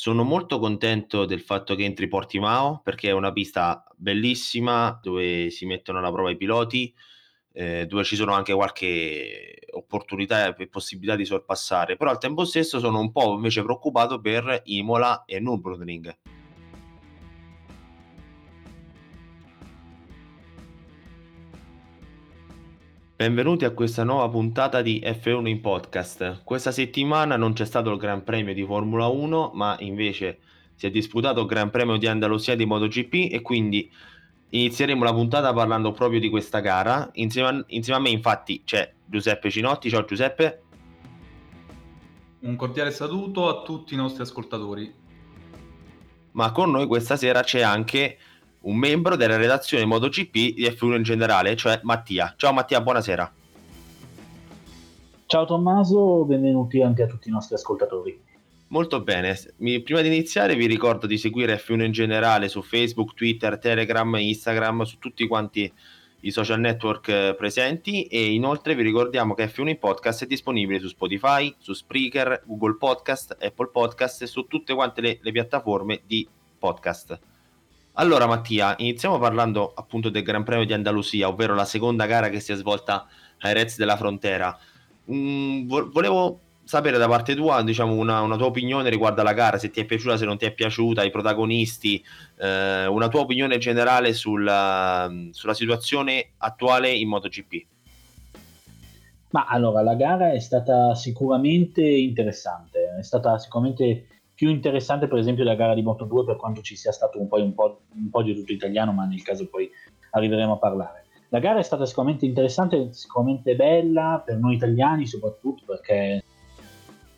Sono molto contento del fatto che entri Portimao perché è una pista bellissima dove si mettono alla prova i piloti, eh, dove ci sono anche qualche opportunità e possibilità di sorpassare, però al tempo stesso sono un po' invece preoccupato per Imola e Nürburgring. Benvenuti a questa nuova puntata di F1 in podcast. Questa settimana non c'è stato il Gran Premio di Formula 1, ma invece si è disputato il Gran Premio di Andalusia di MotoGP e quindi inizieremo la puntata parlando proprio di questa gara. Insieme a, insieme a me infatti c'è Giuseppe Cinotti. Ciao Giuseppe. Un cordiale saluto a tutti i nostri ascoltatori. Ma con noi questa sera c'è anche un membro della redazione MotoGP di F1 in generale, cioè Mattia. Ciao Mattia, buonasera. Ciao Tommaso, benvenuti anche a tutti i nostri ascoltatori. Molto bene, prima di iniziare vi ricordo di seguire F1 in generale su Facebook, Twitter, Telegram, Instagram, su tutti quanti i social network eh, presenti e inoltre vi ricordiamo che F1 in podcast è disponibile su Spotify, su Spreaker, Google Podcast, Apple Podcast e su tutte quante le, le piattaforme di podcast. Allora Mattia, iniziamo parlando appunto del Gran Premio di Andalusia, ovvero la seconda gara che si è svolta ai Reds della Frontera. Mm, volevo sapere da parte tua diciamo, una, una, tua opinione riguardo alla gara, se ti è piaciuta, se non ti è piaciuta, i protagonisti, eh, una tua opinione generale sulla, sulla situazione attuale in MotoGP. Ma allora, la gara è stata sicuramente interessante, è stata sicuramente più interessante per esempio la gara di Moto 2 per quanto ci sia stato un po', un, po', un po' di tutto italiano, ma nel caso poi arriveremo a parlare. La gara è stata sicuramente interessante, sicuramente bella per noi italiani soprattutto perché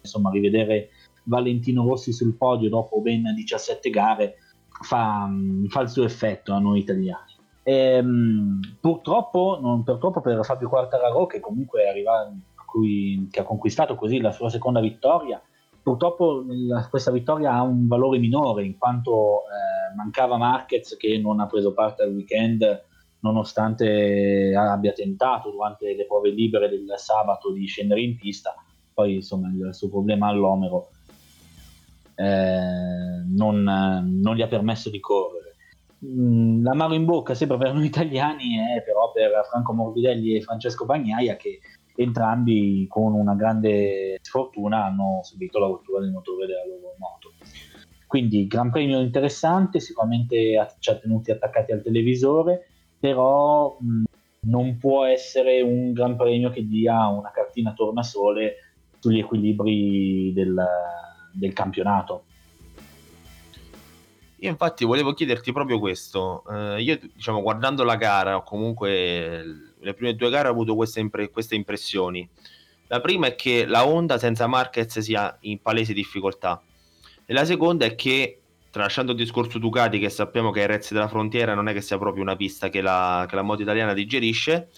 insomma rivedere Valentino Rossi sul podio dopo ben 17 gare fa, fa il suo effetto a noi italiani. E, ehm, purtroppo, non, purtroppo per Fabio Quartararo che comunque arriva, cui, che ha conquistato così la sua seconda vittoria Purtroppo la, questa vittoria ha un valore minore in quanto eh, mancava Marquez che non ha preso parte al weekend nonostante abbia tentato durante le prove libere del sabato di scendere in pista, poi insomma il suo problema all'omero eh, non, non, gli ha permesso di correre. Mm, l'amaro in bocca sempre per noi italiani è però per Franco Morbidelli e Francesco Bagnaia che entrambi con una grande sfortuna hanno subito la rottura del motore della loro moto. Quindi Gran Premio interessante, sicuramente ci ha tenuti attaccati al televisore, però mh, non può essere un Gran Premio che dia una cartina tornasole sugli equilibri del, del campionato. Io infatti volevo chiederti proprio questo, eh, io diciamo guardando la gara o comunque le prime due gare ho avuto queste, impre- queste impressioni. La prima è che la Honda senza Marquez sia in palese difficoltà e la seconda è che tralasciando il discorso Ducati che sappiamo che ai Rezzi della Frontiera non è che sia proprio una pista che la, che la moto italiana digerisce,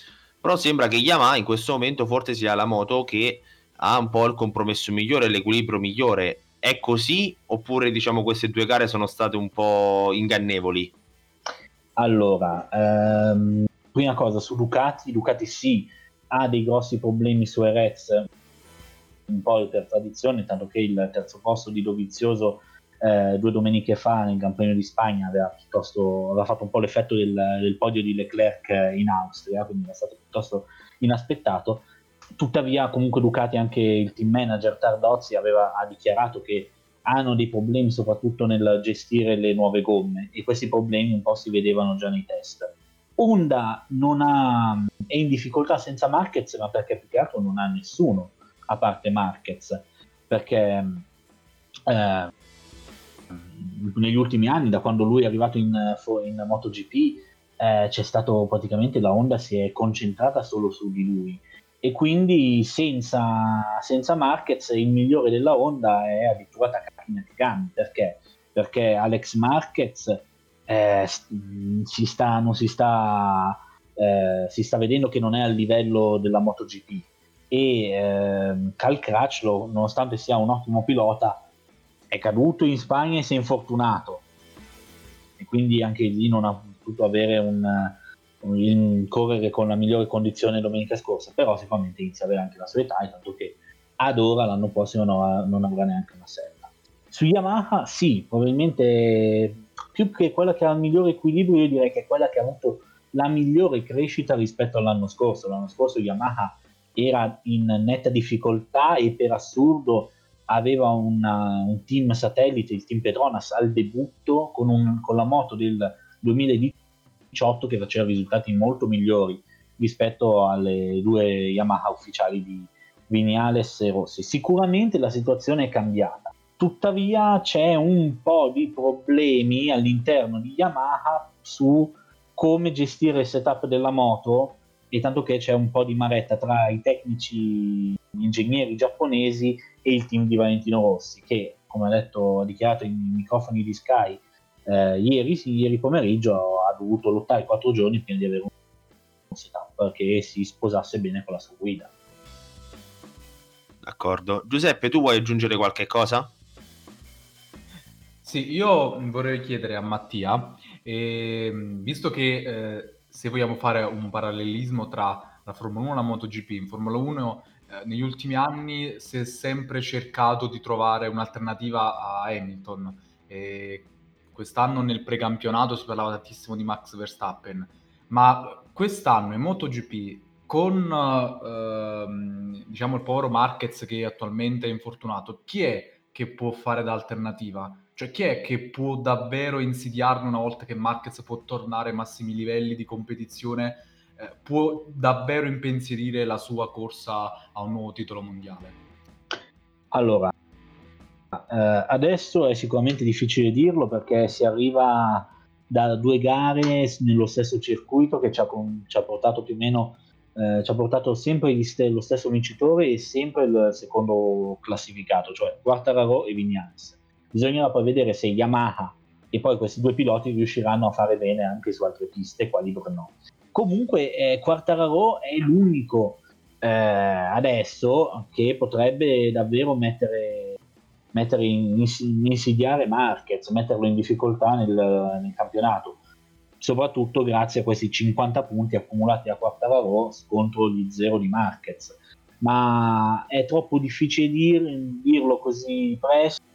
però sembra che Yamaha in questo momento forse sia la moto che ha un po' il compromesso migliore, l'equilibrio migliore è così oppure diciamo queste due gare sono state un po' ingannevoli? Allora, ehm, prima cosa su Ducati, Ducati sì, ha dei grossi problemi su Erez, un po' per tradizione, tanto che il terzo posto di Dovizioso eh, due domeniche fa nel Gran Premio di Spagna aveva, aveva fatto un po' l'effetto del, del, podio di Leclerc in Austria, quindi era stato piuttosto inaspettato tuttavia comunque Ducati anche il team manager Tardozzi aveva, ha dichiarato che hanno dei problemi soprattutto nel gestire le nuove gomme e questi problemi un po' si vedevano già nei test. Honda ha, è in difficoltà senza Marquez ma perché più che altro non ha nessuno a parte Marquez. Perché eh, negli ultimi anni da quando lui è arrivato in, in MotoGP eh, c'è stato praticamente la Honda si è concentrata solo su di lui. E quindi senza, senza Marquez il migliore della Honda è addirittura Takaki Nakagami perché? perché Alex Marquez eh, si sta, non si sta, eh, si sta vedendo che non è al livello della MotoGP. E eh, Cal Crutchlow nonostante sia un ottimo pilota è caduto in Spagna e si è infortunato. E quindi anche lì non ha potuto avere un in correre con la migliore condizione domenica scorsa, però sicuramente inizia a avere anche la sua età, tanto che ad ora l'anno prossimo non avrà neanche una sella. Su Yamaha sì, probabilmente più che quella che ha il migliore equilibrio, io direi che è quella che ha avuto la migliore crescita rispetto all'anno scorso. L'anno scorso Yamaha era in netta difficoltà e per assurdo aveva una, un team satellite, il team Petronas, al debutto con, un, con la moto del 2018 che faceva risultati molto migliori rispetto alle due Yamaha ufficiali di Vignales e Rossi. Sicuramente la situazione è cambiata, tuttavia c'è un po' di problemi all'interno di Yamaha su come gestire il setup della moto e tanto che c'è un po' di maretta tra i tecnici ingegneri giapponesi e il team di Valentino Rossi che come ha detto ha dichiarato in microfoni di Sky eh, ieri, ieri pomeriggio ha dovuto lottare quattro giorni prima di avere un setup che si sposasse bene con la sua guida d'accordo Giuseppe tu vuoi aggiungere qualche cosa? Sì, io vorrei chiedere a Mattia, eh, visto che eh, se vogliamo fare un parallelismo tra la Formula 1 e la MotoGP, in Formula 1 eh, negli ultimi anni si è sempre cercato di trovare un'alternativa a Hamilton. E quest'anno nel precampionato si parlava tantissimo di Max Verstappen, ma quest'anno in MotoGP con ehm, diciamo il povero Marquez che attualmente è infortunato, chi è che può fare da alternativa? Cioè, chi è che può davvero insidiarne una volta che Marquez può tornare ai massimi livelli di competizione? Eh, può davvero impensierire la sua corsa a un nuovo titolo mondiale? Allora, eh, adesso è sicuramente difficile dirlo perché si arriva da due gare nello stesso circuito che ci ha, ci ha portato più o meno eh, ci ha portato sempre st- lo stesso vincitore e sempre il secondo classificato, cioè Quartararo e Vignales bisognerà poi vedere se Yamaha e poi questi due piloti riusciranno a fare bene anche su altre piste, quali Brno. Comunque eh, Quartararo è l'unico eh, adesso che potrebbe davvero mettere, mettere in, in, insidiare Marquez, metterlo in difficoltà nel, nel, campionato, soprattutto grazie a questi 50 punti accumulati da Quartararo contro gli zero di Marquez. Ma è troppo difficile dir, dirlo così presto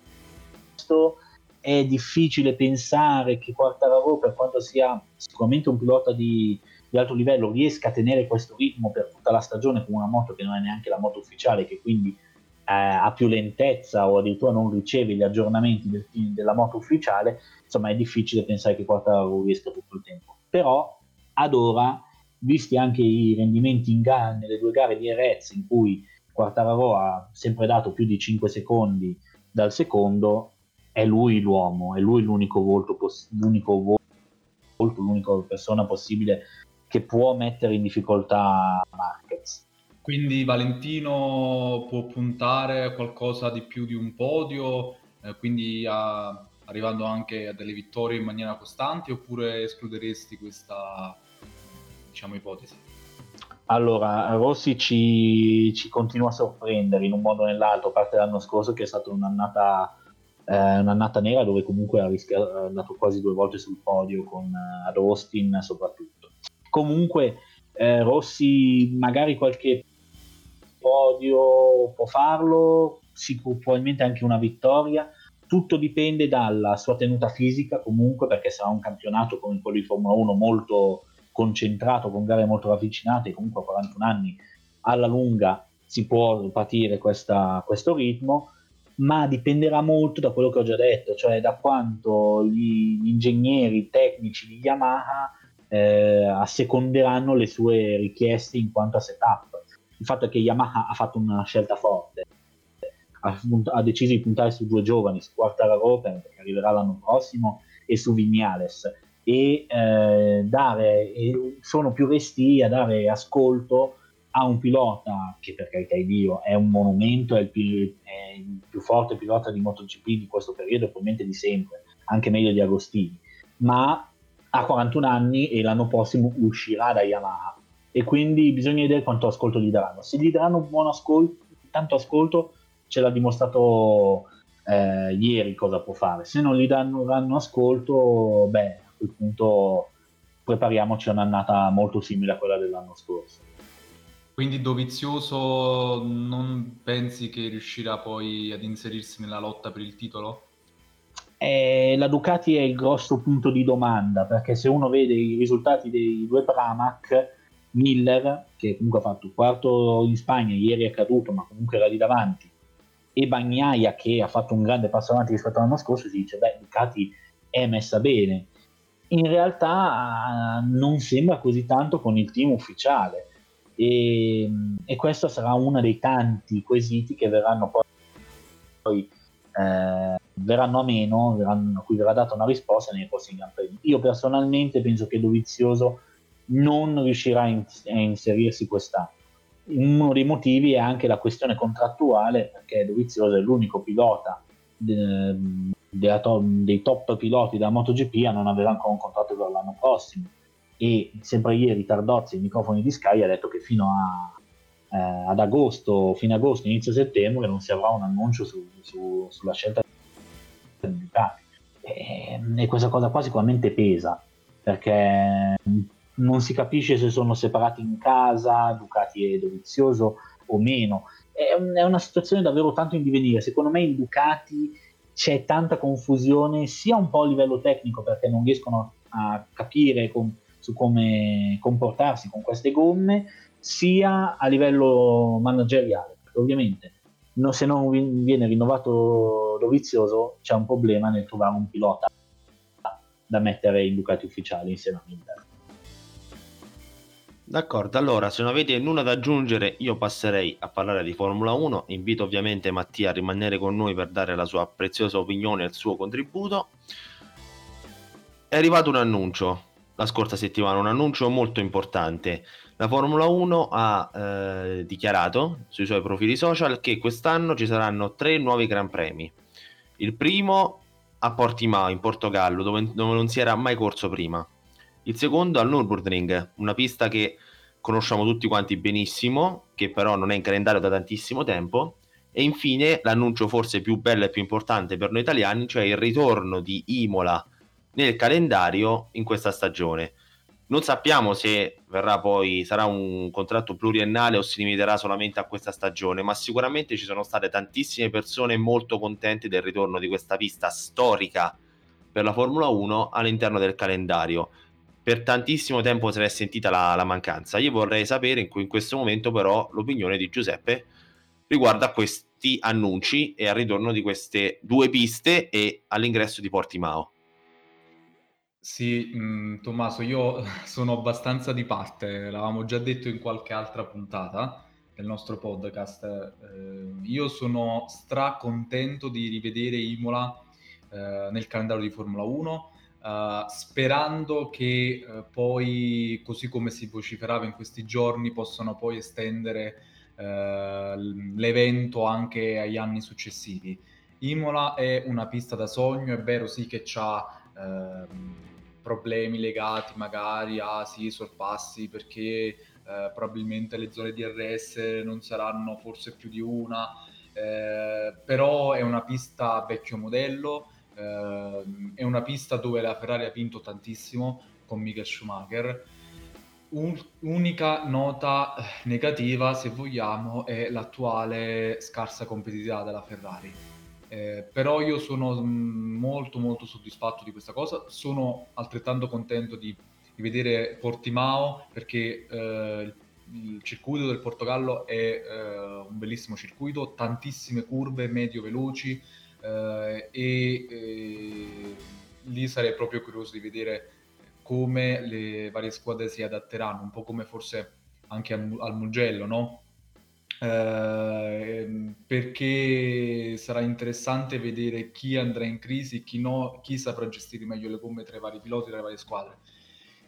questo è difficile pensare che Quartararo, per quanto sia sicuramente un pilota di, di, alto livello, riesca a tenere questo ritmo per tutta la stagione con una moto che non è neanche la moto ufficiale, che quindi eh, ha più lentezza o addirittura non riceve gli aggiornamenti del, della moto ufficiale, insomma è difficile pensare che Quartararo riesca tutto il tempo. Però ad ora, visti anche i rendimenti in gara nelle due gare di Erez, in cui Quartararo ha sempre dato più di 5 secondi dal secondo, è lui l'uomo, è lui l'unico volto, poss- l'unico volto, l'unica persona possibile che può mettere in difficoltà Marquez. Quindi Valentino può puntare a qualcosa di più di un podio, eh, quindi a, arrivando anche a delle vittorie in maniera costante, oppure escluderesti questa diciamo, ipotesi? Allora, Rossi ci, ci, continua a sorprendere in un modo o nell'altro, a parte l'anno scorso che è stata un'annata eh, un'annata nera dove comunque ha rischiato, è andato quasi due volte sul podio con uh, ad Austin soprattutto. Comunque eh, Rossi magari qualche podio può farlo, probabilmente anche una vittoria, tutto dipende dalla sua tenuta fisica comunque perché sarà un campionato come quello di Formula 1 molto concentrato con gare molto ravvicinate, comunque a 41 anni alla lunga si può patire questa, questo ritmo ma dipenderà molto da quello che ho già detto, cioè da quanto gli, ingegneri tecnici di Yamaha eh, asseconderanno le sue richieste in quanto a setup. Il fatto è che Yamaha ha fatto una scelta forte, ha, ha deciso di puntare su due giovani, su Quartararo perché arriverà l'anno prossimo e su Vignales e eh, dare, sono più resti a dare ascolto a un pilota che per carità di Dio è un monumento, è il più, è il più forte pilota di MotoGP di questo periodo, probabilmente di sempre, anche meglio di Agostini, ma ha 41 anni e l'anno prossimo uscirà da Yamaha e quindi bisogna vedere quanto ascolto gli daranno. Se gli daranno buon ascolto, tanto ascolto, ce l'ha dimostrato eh, ieri cosa può fare. Se non gli danno, danno ascolto, beh, a quel punto prepariamoci a un'annata molto simile a quella dell'anno scorso. Quindi Dovizioso non pensi che riuscirà poi ad inserirsi nella lotta per il titolo? eh, la Ducati è il grosso punto di domanda perché se uno vede i risultati dei due Pramac, Miller, che comunque ha fatto quarto in Spagna, ieri è caduto, ma comunque era lì davanti, e Bagnaia che ha fatto un grande passo avanti rispetto all'anno scorso, si dice, beh, Ducati è messa bene. In realtà non sembra così tanto con il team ufficiale e, e questo sarà uno dei tanti quesiti che verranno poi, poi eh, verranno a meno, verranno, a cui verrà data una risposta nei prossimi Gran Premi. Io personalmente penso che Dovizioso non riuscirà a, in- a inserirsi quest'anno. Uno dei motivi è anche la questione contrattuale, perché Dovizioso è l'unico pilota de- to- dei top piloti della MotoGP a non avere ancora un contratto per l'anno prossimo. E sempre ieri Tardozzi, ai microfoni di Sky, ha detto che fino a eh, ad agosto, fine agosto, inizio settembre non si avrà un annuncio su, su, sulla scelta di Ducati. E, e, questa cosa qua sicuramente pesa perché non si capisce se sono separati in casa, Ducati e Dovizioso o meno. È, è una situazione davvero tanto in divenire. Secondo me in Ducati c'è tanta confusione sia un po' a livello tecnico perché non riescono a capire com- su come comportarsi con queste gomme, sia a livello manageriale, ovviamente no, se non viene rinnovato Dovizioso c'è un problema nel trovare un pilota da mettere in Ducati ufficiali insieme a Miller. D'accordo, allora se non avete nulla da aggiungere io passerei a parlare di Formula 1, invito ovviamente Mattia a rimanere con noi per dare la sua preziosa opinione e il suo contributo. È arrivato un annuncio la scorsa settimana, un annuncio molto importante. La Formula 1 ha eh, dichiarato sui suoi profili social che quest'anno ci saranno tre nuovi Gran Premi. Il primo a Portimao, in Portogallo, dove, dove non si era mai corso prima. Il secondo al Nürburgring, una pista che conosciamo tutti quanti benissimo, che però non è in calendario da tantissimo tempo. E infine l'annuncio forse più bello e più importante per noi italiani, cioè il ritorno di Imola nel calendario in questa stagione. Non sappiamo se verrà poi, sarà un contratto pluriennale o si limiterà solamente a questa stagione, ma sicuramente ci sono state tantissime persone molto contente del ritorno di questa pista storica per la Formula 1 all'interno del calendario. Per tantissimo tempo se n'è sentita la, la mancanza. Io vorrei sapere in, in questo momento però l'opinione di Giuseppe riguardo a questi annunci e al ritorno di queste due piste e all'ingresso di Portimao. Sì, mhmm, Tommaso, io sono abbastanza di parte, l'avevamo già detto in qualche altra puntata del nostro podcast. Ehm, io sono stracontento di rivedere Imola, ehm, nel calendario di Formula 1, uhm, sperando che, uhm, poi, così come si vociferava in questi giorni, possano poi estendere, ehm, l'evento anche agli anni successivi. Imola è una pista da sogno, è vero sì che c'ha Ehm, problemi legati magari a sì, sorpassi perché eh, probabilmente le zone DRS non saranno forse più di una, eh, però è una pista vecchio modello, eh, è una pista dove la Ferrari ha vinto tantissimo con Michael Schumacher. Un, unica nota negativa, se vogliamo, è l'attuale scarsa competitività della Ferrari eh, però io sono mm, molto molto soddisfatto di questa cosa, sono altrettanto contento di, di vedere Portimao perché eh, il circuito del Portogallo è eh, un bellissimo circuito, tantissime curve medio veloci eh, e eh, lì sarei proprio curioso di vedere come le varie squadre si adatteranno, un po' come forse anche al, al Mugello, no? Ehm, perché sarà interessante vedere chi andrà in crisi, chi no, chi saprà gestire meglio le gomme tra i vari piloti, tra le varie squadre.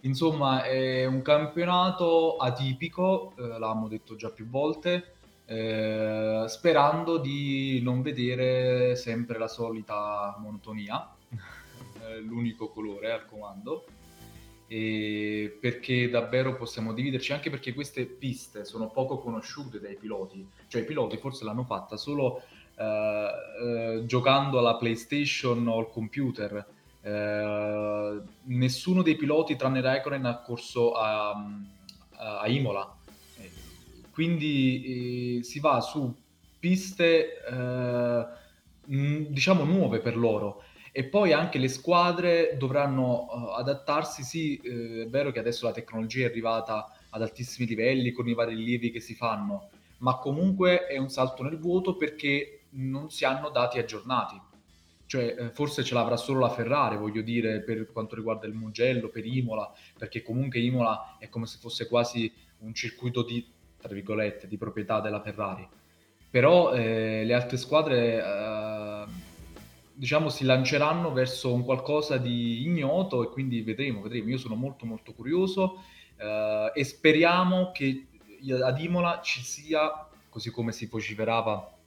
Insomma, è un campionato atipico, eh, l'abbiamo detto già più volte, eh, sperando di non vedere sempre la solita monotonia, l'unico colore al comando perché davvero possiamo dividerci anche perché queste piste sono poco conosciute dai piloti, cioè i piloti forse l'hanno fatta solo eh, eh, giocando alla PlayStation o al computer. Eh, nessuno dei piloti tranne Raikkonen ha corso a, a Imola, quindi eh, si va su piste eh, diciamo nuove per loro E poi anche le squadre dovranno uh, adattarsi, sì, eh, è vero che adesso la tecnologia è arrivata ad altissimi livelli con i vari rilievi che si fanno, ma comunque è un salto nel vuoto perché non si hanno dati aggiornati. Cioè, eh, forse ce l'avrà solo la Ferrari, voglio dire, per quanto riguarda il Mugello, per Imola, perché comunque Imola è come se fosse quasi un circuito di, tra virgolette, di proprietà della Ferrari. Però eh, le altre squadre... Eh, diciamo, si lanceranno verso un qualcosa di ignoto e quindi vedremo, vedremo. Io sono molto molto curioso eh, e speriamo che ad Imola ci sia, così come si vociferava,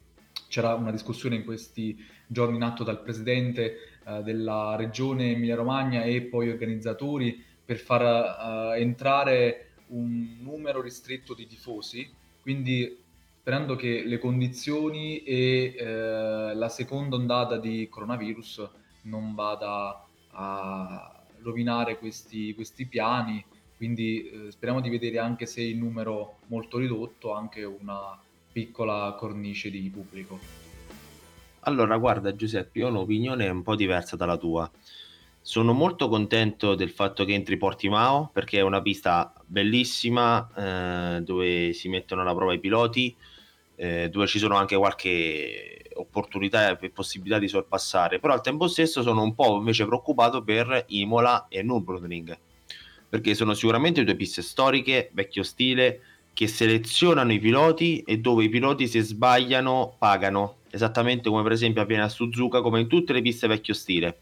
c'era una discussione in questi giorni in atto dal presidente eh, della regione Emilia-Romagna e poi organizzatori per far uh, entrare un numero ristretto di tifosi, quindi sperando che le condizioni e eh, la seconda ondata di coronavirus non vada a rovinare questi, questi piani, quindi eh, speriamo di vedere anche se in numero molto ridotto anche una piccola cornice di pubblico. Allora, guarda Giuseppe, io ho un'opinione un po' diversa dalla tua. Sono molto contento del fatto che entri Portimao perché è una pista bellissima eh, dove si mettono alla prova i piloti eh, dove ci sono anche qualche opportunità e possibilità di sorpassare, però al tempo stesso sono un po' invece preoccupato per Imola e Nürburgring, perché sono sicuramente due piste storiche, vecchio stile, che selezionano i piloti e dove i piloti se sbagliano pagano, esattamente come per esempio avviene a Suzuka, come in tutte le piste vecchio stile.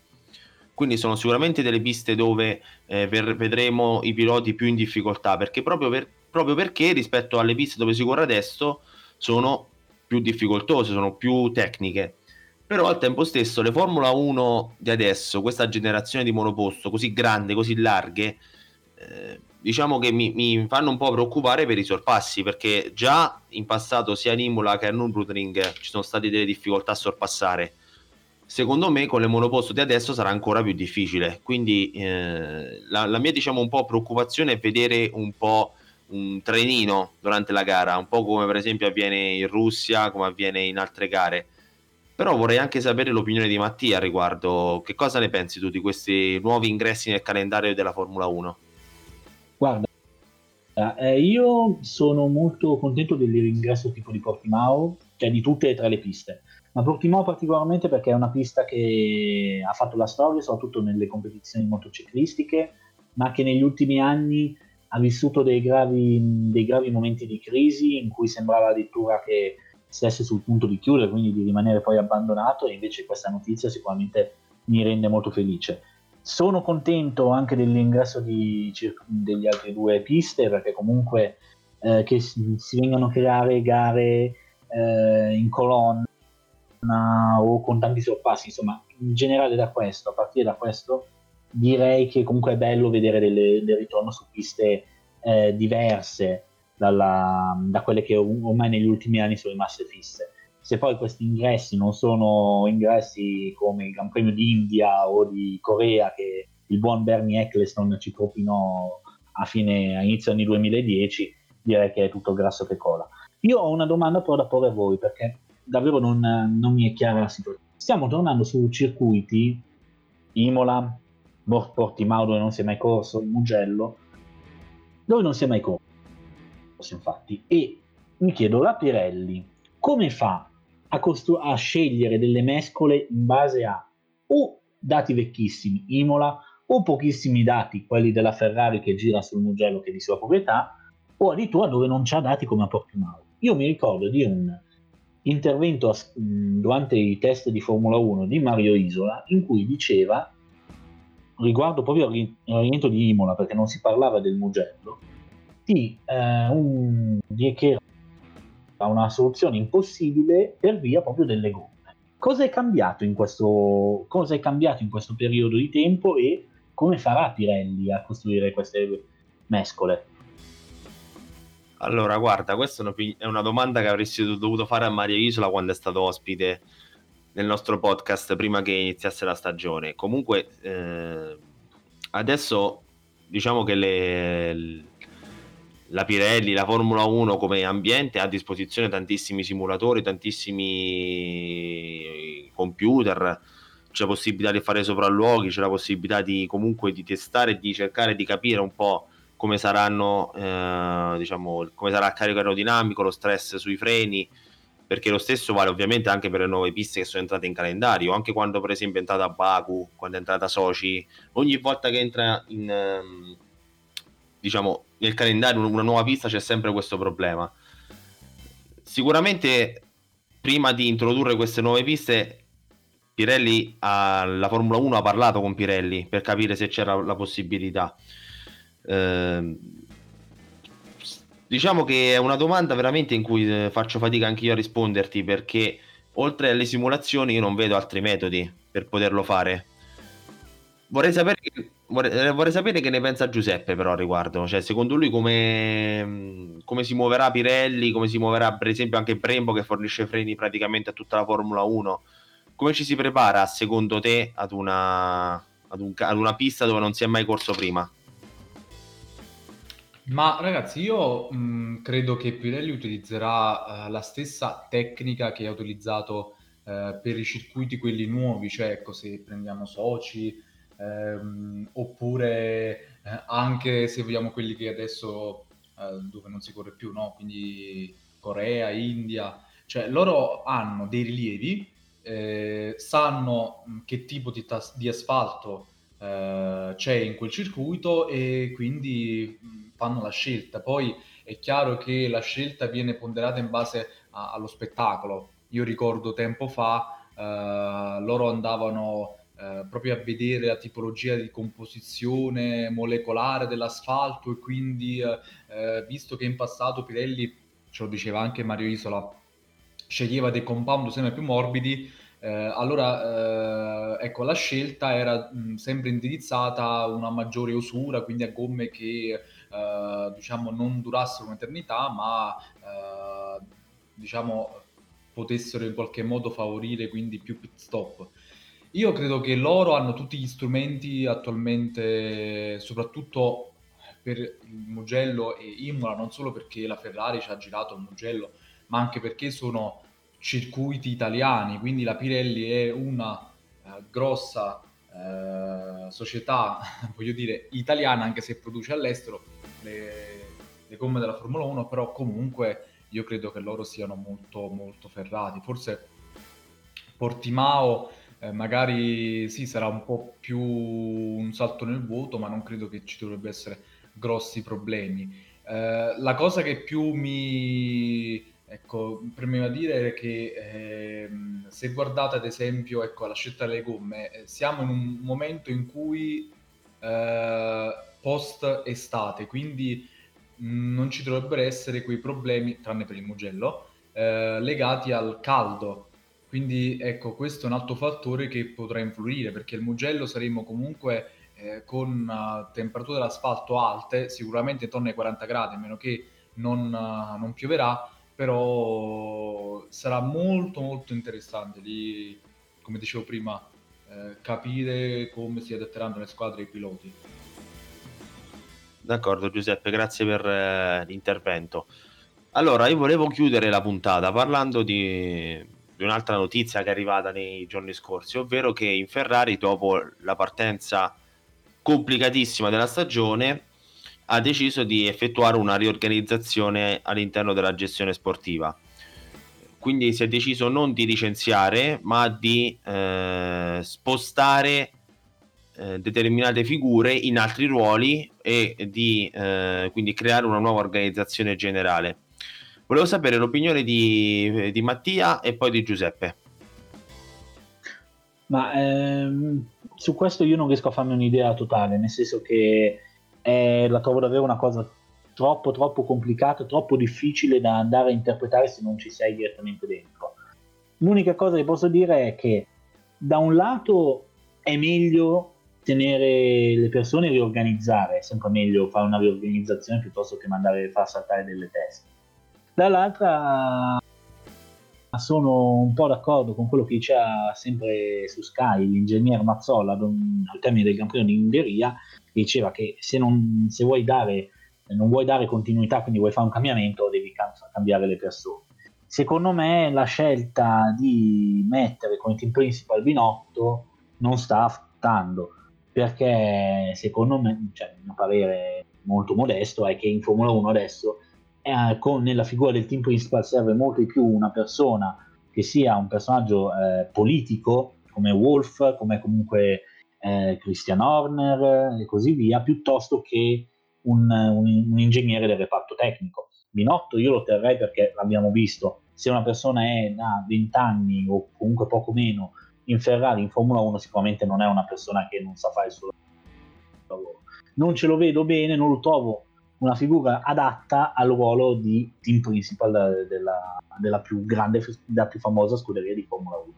Quindi sono sicuramente delle piste dove eh, ver- vedremo i piloti più in difficoltà, perché proprio, per- proprio perché rispetto alle piste dove si corre adesso sono più difficoltose, sono più tecniche. Però al tempo stesso le Formula 1 di adesso, questa generazione di monoposto così grande, così larghe, eh, diciamo che mi, mi, fanno un po' preoccupare per i sorpassi, perché già in passato sia a Imola che a Nürburgring ci sono state delle difficoltà a sorpassare. Secondo me con le monoposto di adesso sarà ancora più difficile, quindi eh, la, la, mia diciamo un po' preoccupazione è vedere un po' un trenino durante la gara, un po' come per esempio avviene in Russia, come avviene in altre gare. Però vorrei anche sapere l'opinione di Mattia riguardo. Che cosa ne pensi tu di questi nuovi ingressi nel calendario della Formula 1? Guarda, eh, io sono molto contento dell'ingresso tipo di Portimao, cioè di tutte e tre le piste. Ma Portimao particolarmente perché è una pista che ha fatto la storia, soprattutto nelle competizioni motociclistiche, ma che negli ultimi anni ha vissuto dei gravi, dei gravi momenti di crisi in cui sembrava addirittura che stesse sul punto di chiudere, quindi di rimanere poi abbandonato e invece questa notizia sicuramente mi rende molto felice. Sono contento anche dell'ingresso di, degli altri due piste perché comunque eh, che si, si, vengano a creare gare eh, in colonna o con tanti sorpassi, insomma in generale da questo, a partire da questo direi che comunque è bello vedere delle, del ritorno su piste eh, diverse dalla, da quelle che ormai negli ultimi anni sono rimaste fisse. Se poi questi ingressi non sono ingressi come il Gran Premio di India o di Corea che il buon Bernie Eccleston ci propinò a, fine, a inizio anni 2010, direi che è tutto grasso che cola. Io ho una domanda però da porre a voi perché davvero non, non mi è chiara la situazione. Stiamo tornando su circuiti Imola, Portimao dove non si è mai corso, il Mugello, dove non si è mai corso, infatti. E mi chiedo, la Pirelli come fa a, costru- a scegliere delle mescole in base a o dati vecchissimi, Imola, o pochissimi dati, quelli della Ferrari che gira sul Mugello che è di sua proprietà, o addirittura dove non c'ha dati come a Portimao. Io mi ricordo di un intervento a, durante i test di Formula 1 di Mario Isola in cui diceva riguardo proprio all'orientamento di Imola, perché non si parlava del Mugello, di, eh, un, di che era una soluzione impossibile per via proprio delle gomme. Cosa è cambiato in questo, cosa è cambiato in questo periodo di tempo e come farà Pirelli a costruire queste mescole? Allora, guarda, questa è una domanda che avresti dovuto fare a Maria Isola quando è stato ospite nel nostro podcast prima che iniziasse la stagione. Comunque, eh, adesso diciamo che le, la Pirelli, la Formula 1 come ambiente ha a disposizione tantissimi simulatori, tantissimi computer, c'è possibilità di fare sopralluoghi, c'è la possibilità di comunque di testare e di cercare di capire un po' come saranno, eh, diciamo, come sarà il carico aerodinamico, lo stress sui freni, perché lo stesso vale ovviamente anche per le nuove piste che sono entrate in calendario, anche quando per esempio è entrata Baku, quando è entrata Sochi, ogni volta che entra in, ehm, diciamo, nel calendario una nuova pista c'è sempre questo problema. Sicuramente prima di introdurre queste nuove piste Pirelli ha, la Formula 1 ha parlato con Pirelli per capire se c'era la possibilità. Eh, diciamo che è una domanda veramente in cui eh, faccio fatica anche io a risponderti perché oltre alle simulazioni io non vedo altri metodi per poterlo fare. Vorrei sapere, vorrei, eh, vorrei sapere che ne pensa Giuseppe però a riguardo, cioè secondo lui come, come si muoverà Pirelli, come si muoverà per esempio anche Brembo che fornisce freni praticamente a tutta la Formula 1 come ci si prepara secondo te ad una, ad, un, ad una pista dove non si è mai corso prima? Ma ragazzi, io mh, credo che Pirelli utilizzerà uh, la stessa tecnica che ha utilizzato uh, per i circuiti quelli nuovi, cioè ecco, se prendiamo Sochi, ehm, oppure eh, anche se vogliamo quelli che adesso eh, dove non si corre più, no? Quindi Corea, India, cioè loro hanno dei rilievi eh, sanno che tipo di, tas- di asfalto eh, c'è in quel circuito e quindi fanno la scelta. Poi è chiaro che la scelta viene ponderata in base a- allo spettacolo. Io ricordo tempo fa eh, loro andavano eh, proprio a vedere la tipologia di composizione molecolare dell'asfalto e quindi eh, eh, visto che in passato Pirelli, ce lo diceva anche Mario Isola, sceglieva dei compound sempre più morbidi, eh, allora eh, ecco la scelta era mh, sempre indirizzata a una maggiore usura, quindi a gomme che eh, diciamo non durassero un'eternità, ma eh, diciamo potessero in qualche modo favorire quindi più pit stop. Io credo che loro hanno tutti gli strumenti attualmente, soprattutto per il Mugello e Imola, non solo perché la Ferrari ci ha girato il Mugello, ma anche perché sono circuiti italiani, quindi la Pirelli è una uh, grossa uh, società, voglio dire, italiana, anche se produce all'estero le, le gomme della Formula 1, però comunque io credo che loro siano molto, molto ferrati. Forse Portimao eh, magari sì, sarà un po' più un salto nel vuoto, ma non credo che ci dovrebbe essere grossi problemi. Eh, la cosa che più mi, ecco, premeva dire che eh, se guardate ad esempio ecco, la scelta delle gomme, eh, siamo in un momento in cui eh, post estate, quindi mh, non ci dovrebbero essere quei problemi, tranne per il Mugello, eh, legati al caldo. Quindi ecco, questo è un altro fattore che potrà influire, perché il Mugello saremo comunque eh, con uh, temperature dell'asfalto alte, sicuramente intorno ai 40 gradi, a meno che non, uh, non pioverà, però sarà molto molto interessante lì, come dicevo prima, eh, capire come si adatteranno le squadre e i piloti. D'accordo Giuseppe, grazie per eh, l'intervento. Allora, io volevo chiudere la puntata parlando di, di un'altra notizia che è arrivata nei giorni scorsi, ovvero che in Ferrari, dopo la partenza complicatissima della stagione, ha deciso di effettuare una riorganizzazione all'interno della gestione sportiva. Quindi si è deciso non di licenziare, ma di eh, spostare eh, determinate figure in altri ruoli e di eh, quindi creare una nuova organizzazione generale. Volevo sapere l'opinione di, di Mattia e poi di Giuseppe. Ma ehm, su questo io non riesco a farmi un'idea totale, nel senso che eh, la trovo davvero una cosa troppo troppo complicata, troppo difficile da andare a interpretare se non ci sei direttamente dentro. L'unica cosa che posso dire è che da un lato è meglio tenere le persone e riorganizzare, è sempre meglio fare una riorganizzazione piuttosto che mandare far saltare delle teste. Dall'altra sono un po' d'accordo con quello che diceva sempre su Sky l'ingegnere Mazzola al termine del Gran Premio di Ungheria, diceva che se non, se vuoi dare, non vuoi dare continuità, quindi vuoi fare un cambiamento, devi cambiare le persone. Secondo me la scelta di mettere come team principal Binotto non sta affrontando perché secondo me, cioè, il mio parere molto modesto è che in Formula 1 adesso eh, con, nella figura del team principal serve molto di più una persona che sia un personaggio eh, politico come Wolf, come comunque eh, Christian Horner e così via, piuttosto che un, un, un, ingegnere del reparto tecnico. Binotto io lo terrei perché l'abbiamo visto, se una persona è da 20 anni o comunque poco meno in Ferrari, in Formula 1, sicuramente non è una persona che non sa fare il suo lavoro. Non ce lo vedo bene, non lo trovo una figura adatta al ruolo di team principal della, della più grande, della più famosa scuderia di Formula 1.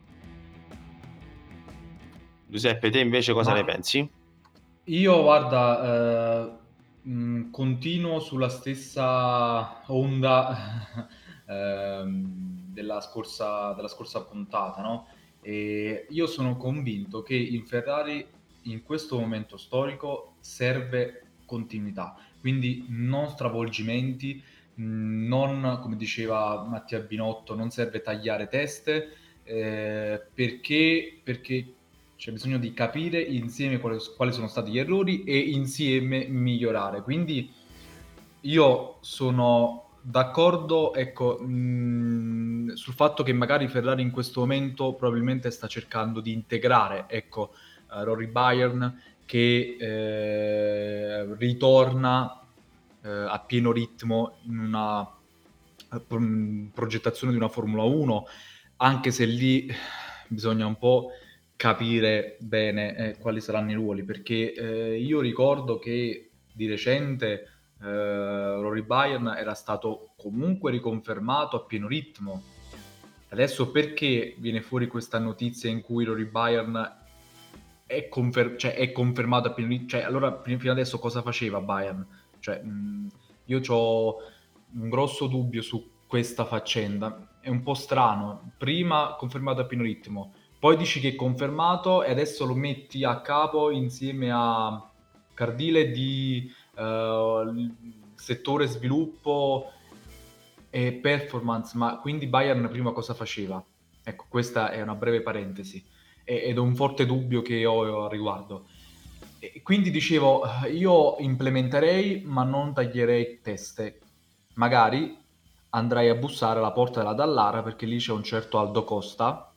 Giuseppe, te invece cosa Ma ne pensi? Io, guarda, eh, mh, continuo sulla stessa onda eh, della, scorsa, della scorsa puntata, no? E io sono convinto che in Ferrari in questo momento storico serve continuità, quindi non stravolgimenti, non, come diceva Mattia Binotto, non serve tagliare teste, eh, perché, perché c'è bisogno di capire insieme quali, quali, sono stati gli errori e insieme migliorare. Quindi io sono d'accordo ecco, mh, sul fatto che magari Ferrari in questo momento probabilmente sta cercando di integrare ecco, uh, Rory Bayern che eh, ritorna eh, a pieno ritmo in una progettazione di una Formula 1, anche se lì bisogna un po' capire bene eh, quali saranno i ruoli, perché eh, io ricordo che di recente eh, Rory Bayern era stato comunque riconfermato a pieno ritmo. Adesso perché viene fuori questa notizia in cui Rory Bayern è, confer- cioè, è confermato a pieno ritmo? Cioè, allora fino adesso cosa faceva Bayern? Cioè, mh, io ho un grosso dubbio su questa faccenda. È un po' strano. Prima confermato a pieno ritmo, poi dici che è confermato e adesso lo metti a capo insieme a Cardile di settore sviluppo e performance, ma quindi Bayern prima cosa faceva? Ecco, questa è una breve parentesi ed è un forte dubbio che ho a riguardo. Quindi dicevo, io implementerei ma non taglierei teste. Magari andrei a bussare alla porta della Dallara perché lì c'è un certo Aldo Costa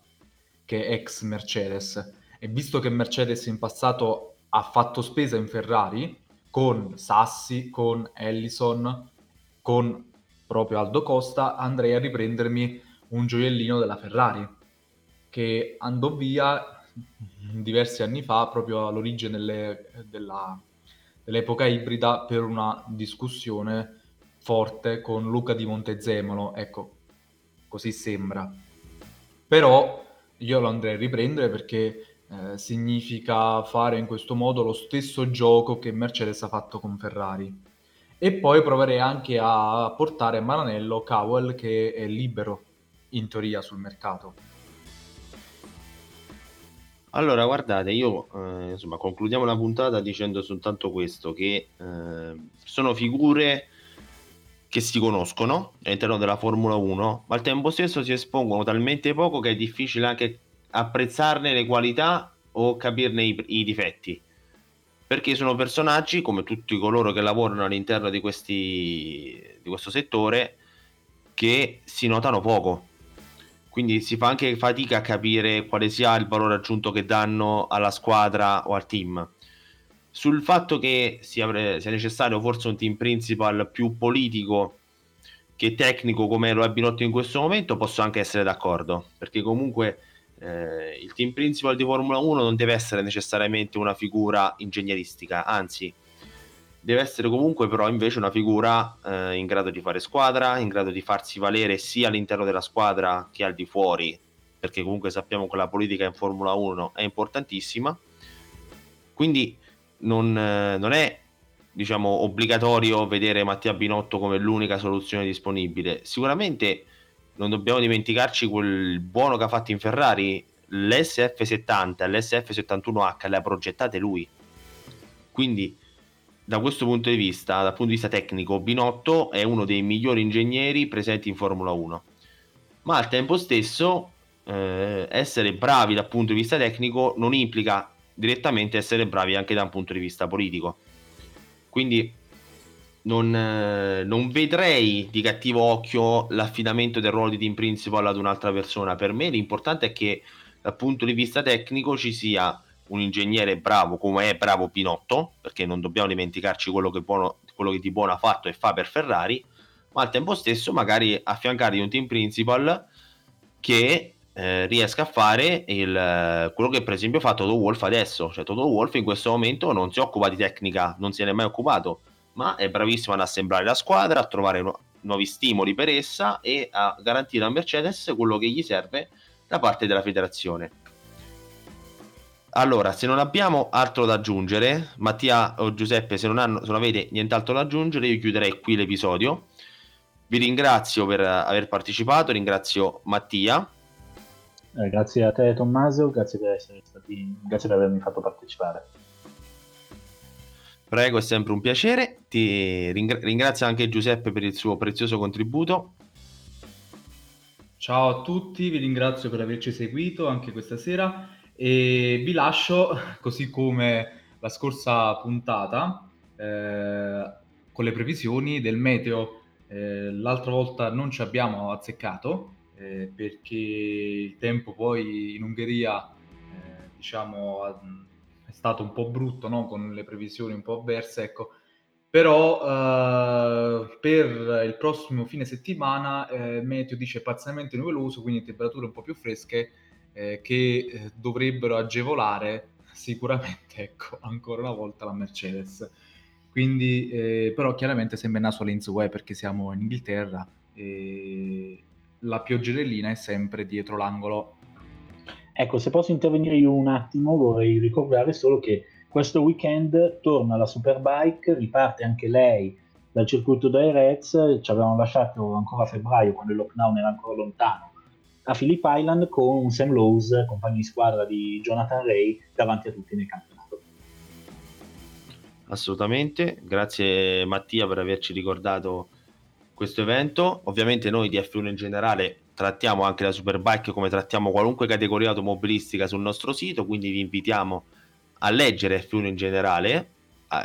che è ex Mercedes e visto che Mercedes in passato ha fatto spesa in Ferrari con Sassi, con Ellison, con proprio Aldo Costa, andrei a riprendermi un gioiellino della Ferrari che andò via diversi anni fa proprio all'origine delle, della, dell'epoca ibrida per una discussione forte con Luca di Montezemolo, ecco, così sembra. Però io lo andrei a riprendere perché eh, significa fare in questo modo lo stesso gioco che Mercedes ha fatto con Ferrari. E poi proverei anche a portare Maranello Cowell che è libero in teoria sul mercato. Allora, guardate, io eh, insomma concludiamo la puntata dicendo soltanto questo: che eh, sono figure che si conoscono all'interno della Formula 1, ma al tempo stesso si espongono talmente poco che è difficile anche apprezzarne le qualità o capirne i, i difetti. Perché sono personaggi, come tutti coloro che lavorano all'interno di, questi, di questo settore, che si notano poco. Quindi si fa anche fatica a capire quale sia il valore aggiunto che danno alla squadra o al team sul fatto che sia, necessario forse un team principal più politico che tecnico come lo è Binotto in questo momento posso anche essere d'accordo perché comunque eh, il team principal di Formula 1 non deve essere necessariamente una figura ingegneristica anzi deve essere comunque però invece una figura eh, in grado di fare squadra in grado di farsi valere sia all'interno della squadra che al di fuori perché comunque sappiamo che la politica in Formula 1 è importantissima quindi non, non è diciamo, obbligatorio vedere Mattia Binotto come l'unica soluzione disponibile. Sicuramente non dobbiamo dimenticarci quel buono che ha fatto in Ferrari, l'SF70 e l'SF71H le ha progettate lui. Quindi da questo punto di vista, dal punto di vista tecnico, Binotto è uno dei migliori ingegneri presenti in Formula 1. Ma al tempo stesso eh, essere bravi dal punto di vista tecnico non implica direttamente essere bravi anche da un punto di vista politico. Quindi non, eh, non, vedrei di cattivo occhio l'affidamento del ruolo di team principal ad un'altra persona. Per me l'importante è che dal punto di vista tecnico ci sia un ingegnere bravo come è bravo Pinotto, perché non dobbiamo dimenticarci quello che, buono, quello che di buono ha fatto e fa per Ferrari, ma al tempo stesso magari affiancargli un team principal che eh, riesca a fare il, quello che per esempio fa Toto Wolf adesso. Cioè Toto Wolf in questo momento non si occupa di tecnica, non se ne è mai occupato, ma è bravissimo ad assemblare la squadra, a trovare nu- nuovi stimoli per essa e a garantire a Mercedes quello che gli serve da parte della federazione. Allora, se non abbiamo altro da aggiungere, Mattia o Giuseppe, se non, hanno, se non avete nient'altro da aggiungere, io chiuderei qui l'episodio. Vi ringrazio per aver partecipato, ringrazio Mattia. Eh, grazie a te Tommaso, grazie per, stati, grazie per avermi fatto partecipare. Prego, è sempre un piacere. Ti ringra- ringrazio anche Giuseppe per il suo prezioso contributo. Ciao a tutti, vi ringrazio per averci seguito anche questa sera e vi lascio, così come la scorsa puntata, eh, con le previsioni del meteo. Eh, l'altra volta non ci abbiamo azzeccato eh, perché il tempo poi in Ungheria, eh, diciamo, stato un po' brutto, no? con le previsioni un po' avverse, ecco. Però eh, per il prossimo fine settimana eh, meteo dice parzialmente nuvoloso, quindi temperature un po' più fresche eh, che eh, dovrebbero agevolare sicuramente, ecco, ancora una volta la Mercedes. Quindi, eh, però chiaramente sembra naso Lens Way perché siamo in Inghilterra e la pioggerellina è sempre dietro l'angolo. Ecco, se posso intervenire io un attimo, vorrei ricordare solo che questo weekend torna la Superbike, riparte anche lei dal circuito dai Reds, ci avevamo lasciato ancora a febbraio quando il lockdown era ancora lontano a Phillip Island con Sam Lowe's, compagno di squadra di Jonathan Ray, davanti a tutti nel campionato. Assolutamente, grazie Mattia per averci ricordato questo evento. Ovviamente noi di F1 in generale trattiamo anche la Superbike come trattiamo qualunque categoria automobilistica sul nostro sito, quindi vi invitiamo a leggere F1 in generale.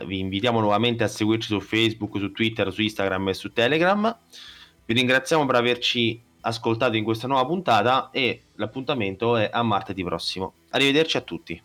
Vi invitiamo nuovamente a seguirci su Facebook, su Twitter, su Instagram e su Telegram. Vi ringraziamo per averci ascoltato in questa nuova puntata e l'appuntamento è a martedì prossimo. Arrivederci a tutti.